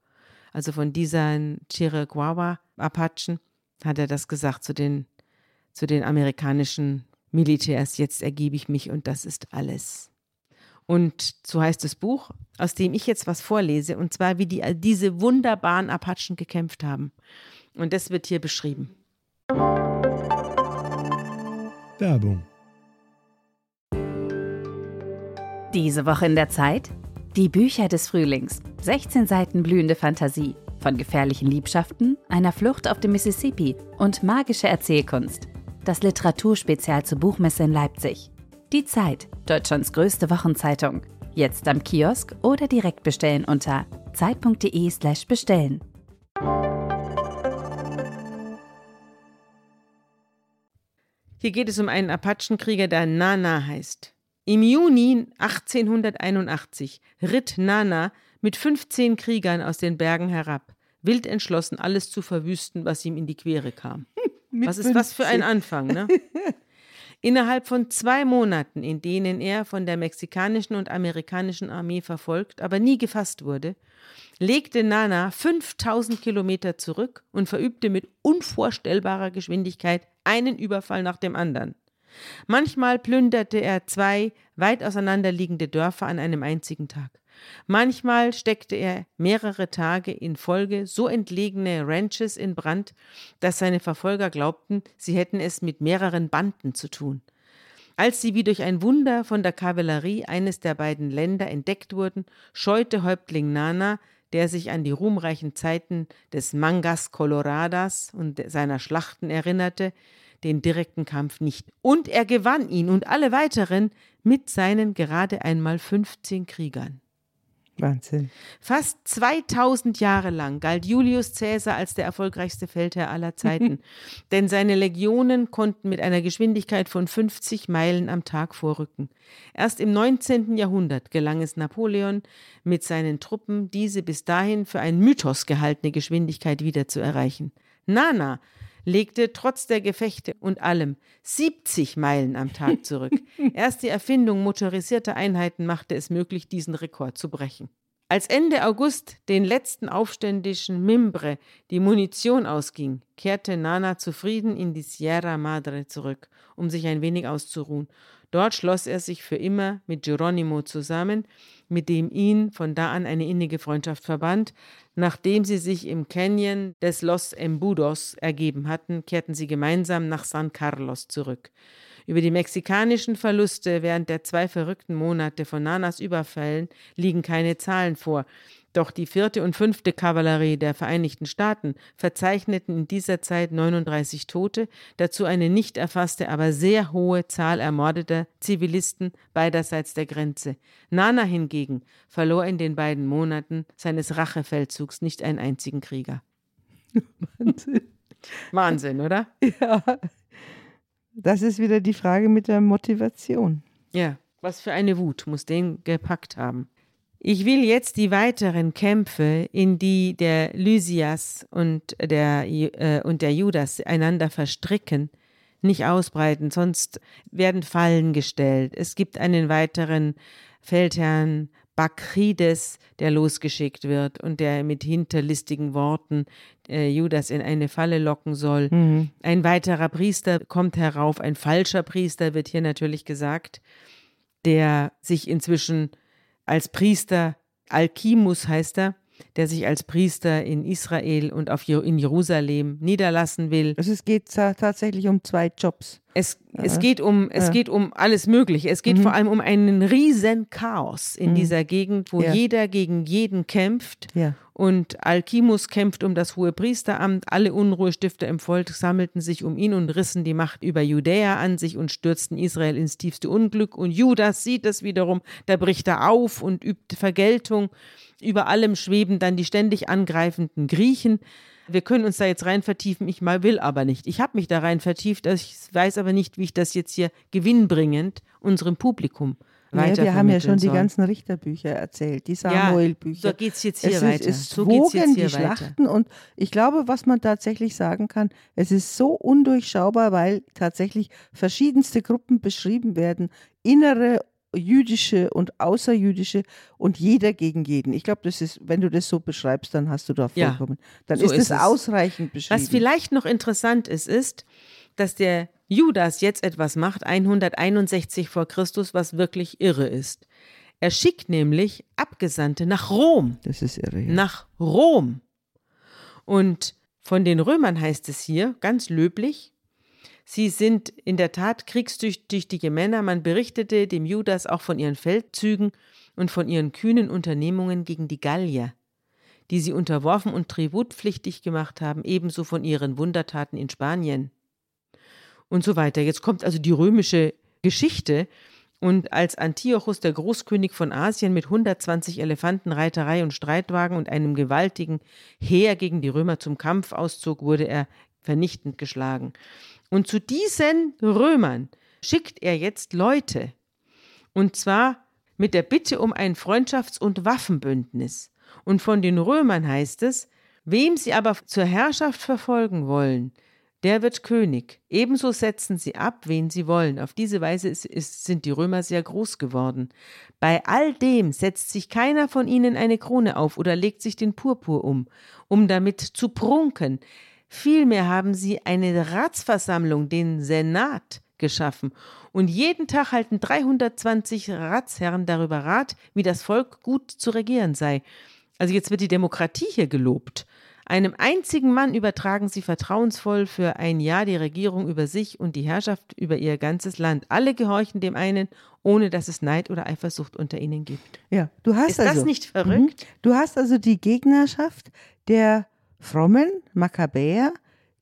also von dieser Chiricahua-Apachen, hat er das gesagt zu den, zu den amerikanischen Militärs. Jetzt ergebe ich mich und das ist alles. Und so heißt das Buch, aus dem ich jetzt was vorlese, und zwar, wie die, diese wunderbaren Apachen gekämpft haben. Und das wird hier beschrieben. Werbung. Diese Woche in der Zeit? Die Bücher des Frühlings. 16 Seiten blühende Fantasie. Von gefährlichen Liebschaften, einer Flucht auf dem Mississippi und magische Erzählkunst. Das Literaturspezial zur Buchmesse in Leipzig. Die Zeit, Deutschlands größte Wochenzeitung. Jetzt am Kiosk oder direkt bestellen unter zeit.de/slash bestellen. Hier geht es um einen Apachenkrieger, der Nana heißt. Im Juni 1881 ritt Nana mit 15 Kriegern aus den Bergen herab, wild entschlossen, alles zu verwüsten, was ihm in die Quere kam. Mit Was ist was für ein 50. Anfang, ne? Innerhalb von zwei Monaten, in denen er von der mexikanischen und amerikanischen Armee verfolgt, aber nie gefasst wurde, legte Nana 5000 Kilometer zurück und verübte mit unvorstellbarer Geschwindigkeit einen Überfall nach dem anderen. Manchmal plünderte er zwei weit auseinanderliegende Dörfer an einem einzigen Tag. Manchmal steckte er mehrere Tage in Folge so entlegene Ranches in Brand, dass seine Verfolger glaubten, sie hätten es mit mehreren Banden zu tun. Als sie wie durch ein Wunder von der Kavallerie eines der beiden Länder entdeckt wurden, scheute Häuptling Nana, der sich an die ruhmreichen Zeiten des Mangas Coloradas und seiner Schlachten erinnerte, den direkten Kampf nicht. Und er gewann ihn und alle weiteren mit seinen gerade einmal 15 Kriegern. Wahnsinn. Fast 2000 Jahre lang galt Julius Caesar als der erfolgreichste Feldherr aller Zeiten, denn seine Legionen konnten mit einer Geschwindigkeit von 50 Meilen am Tag vorrücken. Erst im 19. Jahrhundert gelang es Napoleon, mit seinen Truppen diese bis dahin für einen Mythos gehaltene Geschwindigkeit wieder zu erreichen. Nana legte trotz der Gefechte und allem 70 Meilen am Tag zurück. Erst die Erfindung motorisierter Einheiten machte es möglich, diesen Rekord zu brechen. Als Ende August den letzten aufständischen Mimbre die Munition ausging, kehrte Nana zufrieden in die Sierra Madre zurück, um sich ein wenig auszuruhen. Dort schloss er sich für immer mit Geronimo zusammen, mit dem ihn von da an eine innige Freundschaft verband. Nachdem sie sich im Canyon des Los Embudos ergeben hatten, kehrten sie gemeinsam nach San Carlos zurück. Über die mexikanischen Verluste während der zwei verrückten Monate von Nanas Überfällen liegen keine Zahlen vor. Doch die vierte und fünfte Kavallerie der Vereinigten Staaten verzeichneten in dieser Zeit 39 Tote, dazu eine nicht erfasste, aber sehr hohe Zahl ermordeter Zivilisten beiderseits der Grenze. Nana hingegen verlor in den beiden Monaten seines Rachefeldzugs nicht einen einzigen Krieger. Wahnsinn. Wahnsinn, oder? Ja. Das ist wieder die Frage mit der Motivation. Ja, was für eine Wut muss den gepackt haben. Ich will jetzt die weiteren Kämpfe, in die der Lysias und der, äh, und der Judas einander verstricken, nicht ausbreiten, sonst werden Fallen gestellt. Es gibt einen weiteren Feldherrn Bakrides, der losgeschickt wird und der mit hinterlistigen Worten äh, Judas in eine Falle locken soll. Mhm. Ein weiterer Priester kommt herauf, ein falscher Priester wird hier natürlich gesagt, der sich inzwischen als Priester, Alkimus heißt er, der sich als Priester in Israel und auf, in Jerusalem niederlassen will. Also es geht tatsächlich um zwei Jobs. Es, ja. es, geht, um, es ja. geht um alles Mögliche. Es geht mhm. vor allem um einen riesen Chaos in mhm. dieser Gegend, wo ja. jeder gegen jeden kämpft. Und Alkimus kämpft um das hohe Priesteramt. Alle Unruhestifter im Volk sammelten sich um ihn und rissen die Macht über Judäa an sich und stürzten Israel ins tiefste Unglück. Und Judas sieht es wiederum, da bricht er auf und übt Vergeltung. Über allem schweben dann die ständig angreifenden Griechen. Wir können uns da jetzt rein vertiefen, ich mal will aber nicht. Ich habe mich da rein vertieft, ich weiß aber nicht, wie ich das jetzt hier gewinnbringend unserem Publikum ja, wir haben ja schon soll. die ganzen Richterbücher erzählt, die Samuel-Bücher. Ja, so geht es jetzt hier es weiter. Ist, es so hier die Schlachten und ich glaube, was man tatsächlich sagen kann, es ist so undurchschaubar, weil tatsächlich verschiedenste Gruppen beschrieben werden, innere jüdische und außerjüdische und jeder gegen jeden. Ich glaube, das ist, wenn du das so beschreibst, dann hast du da vollkommen. Ja, dann so ist es ausreichend beschrieben. Was vielleicht noch interessant ist, ist, dass der Judas jetzt etwas macht, 161 vor Christus, was wirklich irre ist. Er schickt nämlich Abgesandte nach Rom. Das ist irre. Ja. Nach Rom. Und von den Römern heißt es hier ganz löblich, Sie sind in der Tat kriegstüchtige Männer. Man berichtete dem Judas auch von ihren Feldzügen und von ihren kühnen Unternehmungen gegen die Gallier, die sie unterworfen und tributpflichtig gemacht haben, ebenso von ihren Wundertaten in Spanien. Und so weiter. Jetzt kommt also die römische Geschichte. Und als Antiochus, der Großkönig von Asien, mit 120 Elefanten, Reiterei und Streitwagen und einem gewaltigen Heer gegen die Römer zum Kampf auszog, wurde er vernichtend geschlagen. Und zu diesen Römern schickt er jetzt Leute. Und zwar mit der Bitte um ein Freundschafts- und Waffenbündnis. Und von den Römern heißt es, wem sie aber zur Herrschaft verfolgen wollen, der wird König. Ebenso setzen sie ab, wen sie wollen. Auf diese Weise ist, ist, sind die Römer sehr groß geworden. Bei all dem setzt sich keiner von ihnen eine Krone auf oder legt sich den Purpur um, um damit zu prunken. Vielmehr haben sie eine Ratsversammlung, den Senat, geschaffen. Und jeden Tag halten 320 Ratsherren darüber Rat, wie das Volk gut zu regieren sei. Also jetzt wird die Demokratie hier gelobt. Einem einzigen Mann übertragen sie vertrauensvoll für ein Jahr die Regierung über sich und die Herrschaft über ihr ganzes Land. Alle gehorchen dem einen, ohne dass es Neid oder Eifersucht unter ihnen gibt. Ja, du hast Ist also, das nicht verrückt? Mhm. Du hast also die Gegnerschaft der frommen Makkabäer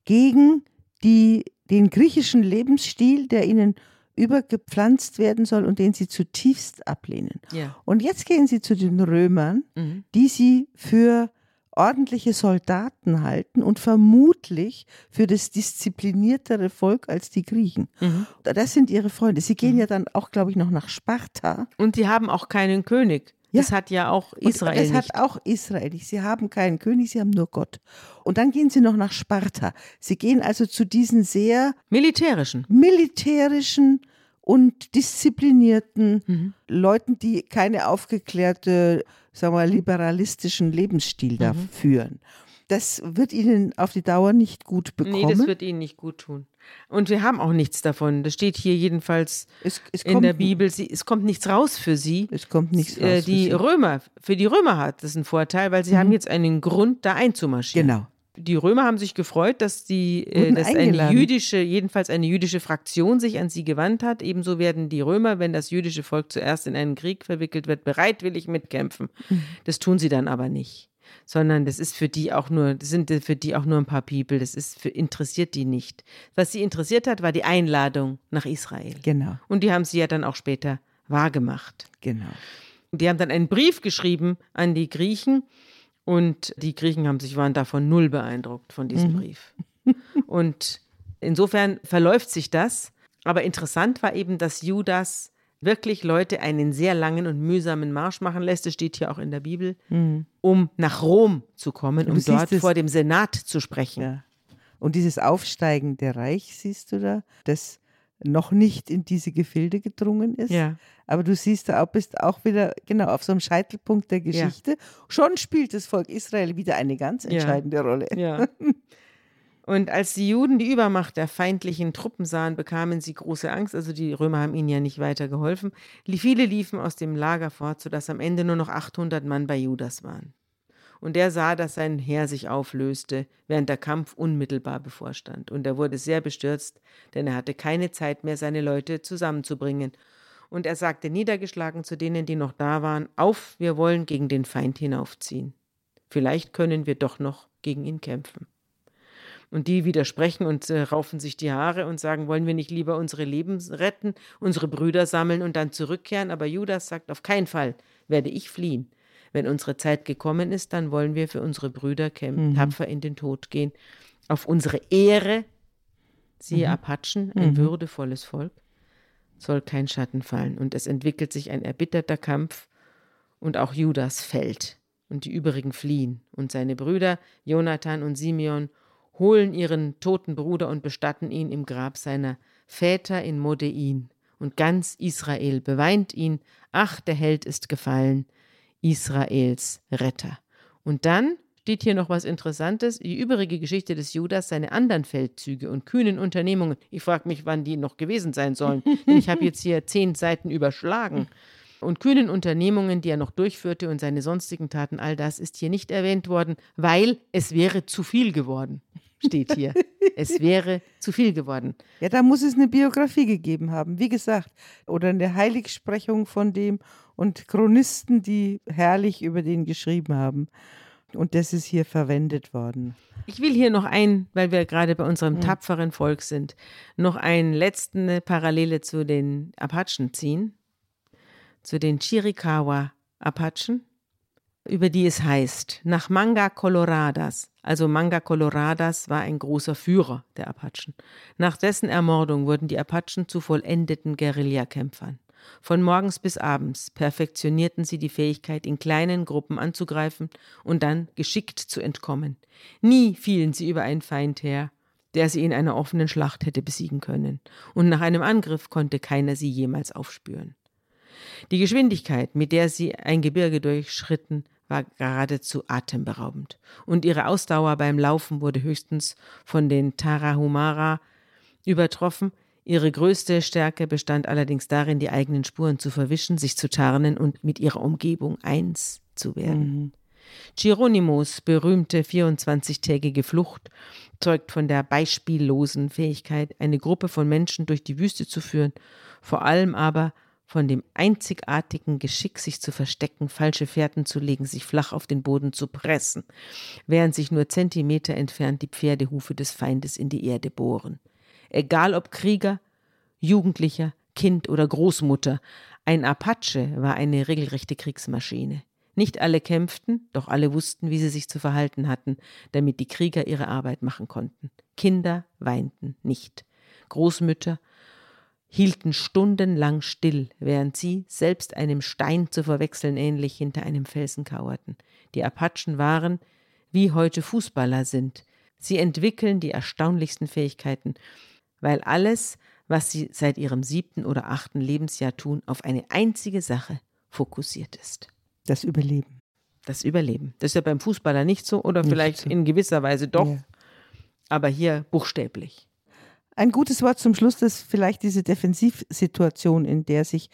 gegen die, den griechischen Lebensstil, der ihnen übergepflanzt werden soll und den sie zutiefst ablehnen. Ja. Und jetzt gehen sie zu den Römern, Mhm. die sie für ordentliche Soldaten halten und vermutlich für das diszipliniertere Volk als die Griechen. Mhm. Das sind ihre Freunde. Sie gehen ja dann auch, glaube ich, noch nach Sparta. Und sie haben auch keinen König. Ja. Das hat ja auch Und Israel das nicht. hat auch Israel nicht. Sie haben keinen König, sie haben nur Gott. Und dann gehen sie noch nach Sparta. Sie gehen also zu diesen sehr Militärischen. militärischen und disziplinierten Mhm. Leuten, die keine aufgeklärte, sagen wir, liberalistischen Lebensstil da Mhm. führen. Das wird ihnen auf die Dauer nicht gut bekommen. Nee, das wird ihnen nicht gut tun. Und wir haben auch nichts davon. Das steht hier jedenfalls es, es in der Bibel. Sie, es kommt nichts raus für sie. Es kommt nichts raus. Äh, für die sie. Römer, für die Römer hat das einen Vorteil, weil sie haben jetzt einen Grund, da einzumarschieren. Genau. Die Römer haben sich gefreut, dass die, äh, dass eine jüdische, jedenfalls eine jüdische Fraktion sich an sie gewandt hat. Ebenso werden die Römer, wenn das jüdische Volk zuerst in einen Krieg verwickelt wird, bereitwillig mitkämpfen. Mhm. Das tun sie dann aber nicht. Sondern das ist für die auch nur, das sind für die auch nur ein paar People. Das ist für, interessiert die nicht. Was sie interessiert hat, war die Einladung nach Israel. Genau, Und die haben sie ja dann auch später wahrgemacht. genau. Die haben dann einen Brief geschrieben an die Griechen und die Griechen haben sich, waren davon null beeindruckt von diesem Brief. Und insofern verläuft sich das. Aber interessant war eben, dass Judas wirklich Leute einen sehr langen und mühsamen Marsch machen lässt. Das steht hier auch in der Bibel, um nach Rom zu kommen, um dort vor dem Senat zu sprechen. Ja. Und dieses aufsteigende Reich, siehst du da, das noch nicht in diese Gefilde gedrungen ist. Ja. Aber du siehst da auch, bist auch wieder genau auf so einem Scheitelpunkt der Geschichte. Schon spielt das Volk Israel wieder eine ganz entscheidende Rolle. Ja. Und als die Juden die Übermacht der feindlichen Truppen sahen, bekamen sie große Angst. Also die Römer haben ihnen ja nicht weiter geholfen. Viele liefen aus dem Lager fort, sodass am Ende nur noch 800 Mann bei Judas waren. Und er sah, dass sein Heer sich auflöste, während der Kampf unmittelbar bevorstand. Und er wurde sehr bestürzt, denn er hatte keine Zeit mehr, seine Leute zusammenzubringen. Und er sagte niedergeschlagen zu denen, die noch da waren, auf, wir wollen gegen den Feind hinaufziehen. Vielleicht können wir doch noch gegen ihn kämpfen. Und die widersprechen und äh, raufen sich die Haare und sagen, wollen wir nicht lieber unsere Leben retten, unsere Brüder sammeln und dann zurückkehren? Aber Judas sagt, auf keinen Fall werde ich fliehen. Wenn unsere Zeit gekommen ist, dann wollen wir für unsere Brüder kämpfen, tapfer in den Tod gehen. Auf unsere Ehre, siehe Apachen, ein würdevolles Volk, soll kein Schatten fallen. Und es entwickelt sich ein erbitterter Kampf und auch Judas fällt und die übrigen fliehen. Und seine Brüder, Jonathan und Simeon, holen ihren toten Bruder und bestatten ihn im Grab seiner Väter in Modein. Und ganz Israel beweint ihn, ach, der Held ist gefallen, Israels Retter. Und dann steht hier noch was Interessantes, die übrige Geschichte des Judas, seine anderen Feldzüge und kühnen Unternehmungen. Ich frage mich, wann die noch gewesen sein sollen. Denn ich habe jetzt hier zehn Seiten überschlagen. Und kühnen Unternehmungen, die er noch durchführte und seine sonstigen Taten, all das ist hier nicht erwähnt worden, weil es wäre zu viel geworden, steht hier. es wäre zu viel geworden. Ja, da muss es eine Biografie gegeben haben, wie gesagt, oder eine Heiligsprechung von dem und Chronisten, die herrlich über den geschrieben haben. Und das ist hier verwendet worden. Ich will hier noch ein, weil wir gerade bei unserem tapferen Volk sind, noch einen letzten eine Parallele zu den Apachen ziehen, zu den Chiricahua Apachen, über die es heißt, nach Manga Coloradas, also Manga Coloradas war ein großer Führer der Apachen. Nach dessen Ermordung wurden die Apachen zu vollendeten Guerillakämpfern. Von morgens bis abends perfektionierten sie die Fähigkeit, in kleinen Gruppen anzugreifen und dann geschickt zu entkommen. Nie fielen sie über einen Feind her, der sie in einer offenen Schlacht hätte besiegen können, und nach einem Angriff konnte keiner sie jemals aufspüren. Die Geschwindigkeit, mit der sie ein Gebirge durchschritten, war geradezu atemberaubend, und ihre Ausdauer beim Laufen wurde höchstens von den Tarahumara übertroffen. Ihre größte Stärke bestand allerdings darin, die eigenen Spuren zu verwischen, sich zu tarnen und mit ihrer Umgebung eins zu werden. Mhm. Geronimos berühmte 24-tägige Flucht zeugt von der beispiellosen Fähigkeit, eine Gruppe von Menschen durch die Wüste zu führen, vor allem aber von dem einzigartigen Geschick, sich zu verstecken, falsche Fährten zu legen, sich flach auf den Boden zu pressen, während sich nur Zentimeter entfernt die Pferdehufe des Feindes in die Erde bohren. Egal ob Krieger, Jugendlicher, Kind oder Großmutter, ein Apache war eine regelrechte Kriegsmaschine. Nicht alle kämpften, doch alle wussten, wie sie sich zu verhalten hatten, damit die Krieger ihre Arbeit machen konnten. Kinder weinten nicht. Großmütter hielten stundenlang still, während sie, selbst einem Stein zu verwechseln ähnlich, hinter einem Felsen kauerten. Die Apachen waren, wie heute Fußballer sind. Sie entwickeln die erstaunlichsten Fähigkeiten, weil alles, was sie seit ihrem siebten oder achten Lebensjahr tun, auf eine einzige Sache fokussiert ist. Das Überleben. Das Überleben. Das ist ja beim Fußballer nicht so oder nicht vielleicht so. in gewisser Weise doch, ja. aber hier buchstäblich. Ein gutes Wort zum Schluss ist vielleicht diese Defensivsituation, in der sich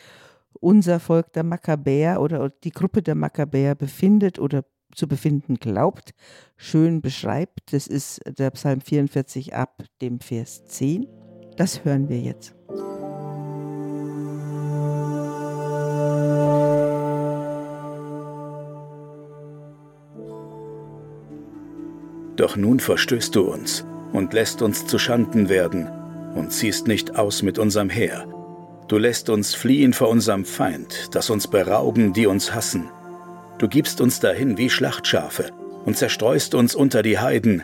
unser Volk der Makkabäer oder die Gruppe der Makkabäer befindet oder zu befinden glaubt, schön beschreibt. Das ist der Psalm 44 ab dem Vers 10. Das hören wir jetzt. Doch nun verstößt du uns und lässt uns zu Schanden werden und ziehst nicht aus mit unserem Heer. Du lässt uns fliehen vor unserem Feind, dass uns berauben, die uns hassen. Du gibst uns dahin wie Schlachtschafe und zerstreust uns unter die Heiden.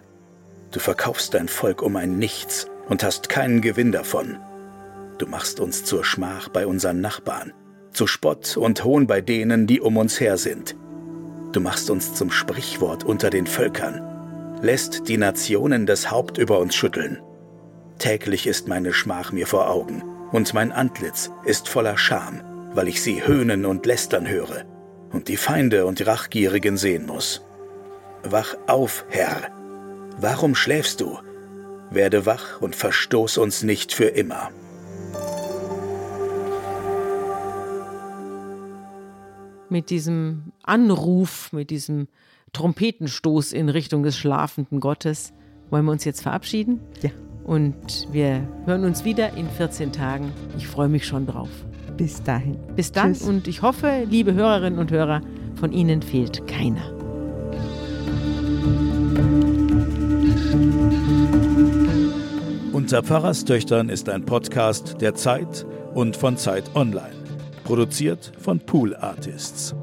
Du verkaufst dein Volk um ein Nichts und hast keinen Gewinn davon. Du machst uns zur Schmach bei unseren Nachbarn, zu Spott und Hohn bei denen, die um uns her sind. Du machst uns zum Sprichwort unter den Völkern lässt die Nationen das Haupt über uns schütteln. Täglich ist meine Schmach mir vor Augen, und mein Antlitz ist voller Scham, weil ich sie höhnen und lästern höre und die Feinde und Rachgierigen sehen muss. Wach auf, Herr! Warum schläfst du? Werde wach und verstoß uns nicht für immer. Mit diesem Anruf, mit diesem Trompetenstoß in Richtung des schlafenden Gottes wollen wir uns jetzt verabschieden. Ja. Und wir hören uns wieder in 14 Tagen. Ich freue mich schon drauf. Bis dahin. Bis dann Tschüss. und ich hoffe, liebe Hörerinnen und Hörer, von Ihnen fehlt keiner. Unter Pfarrerstöchtern ist ein Podcast der Zeit und von Zeit Online. Produziert von Pool Artists.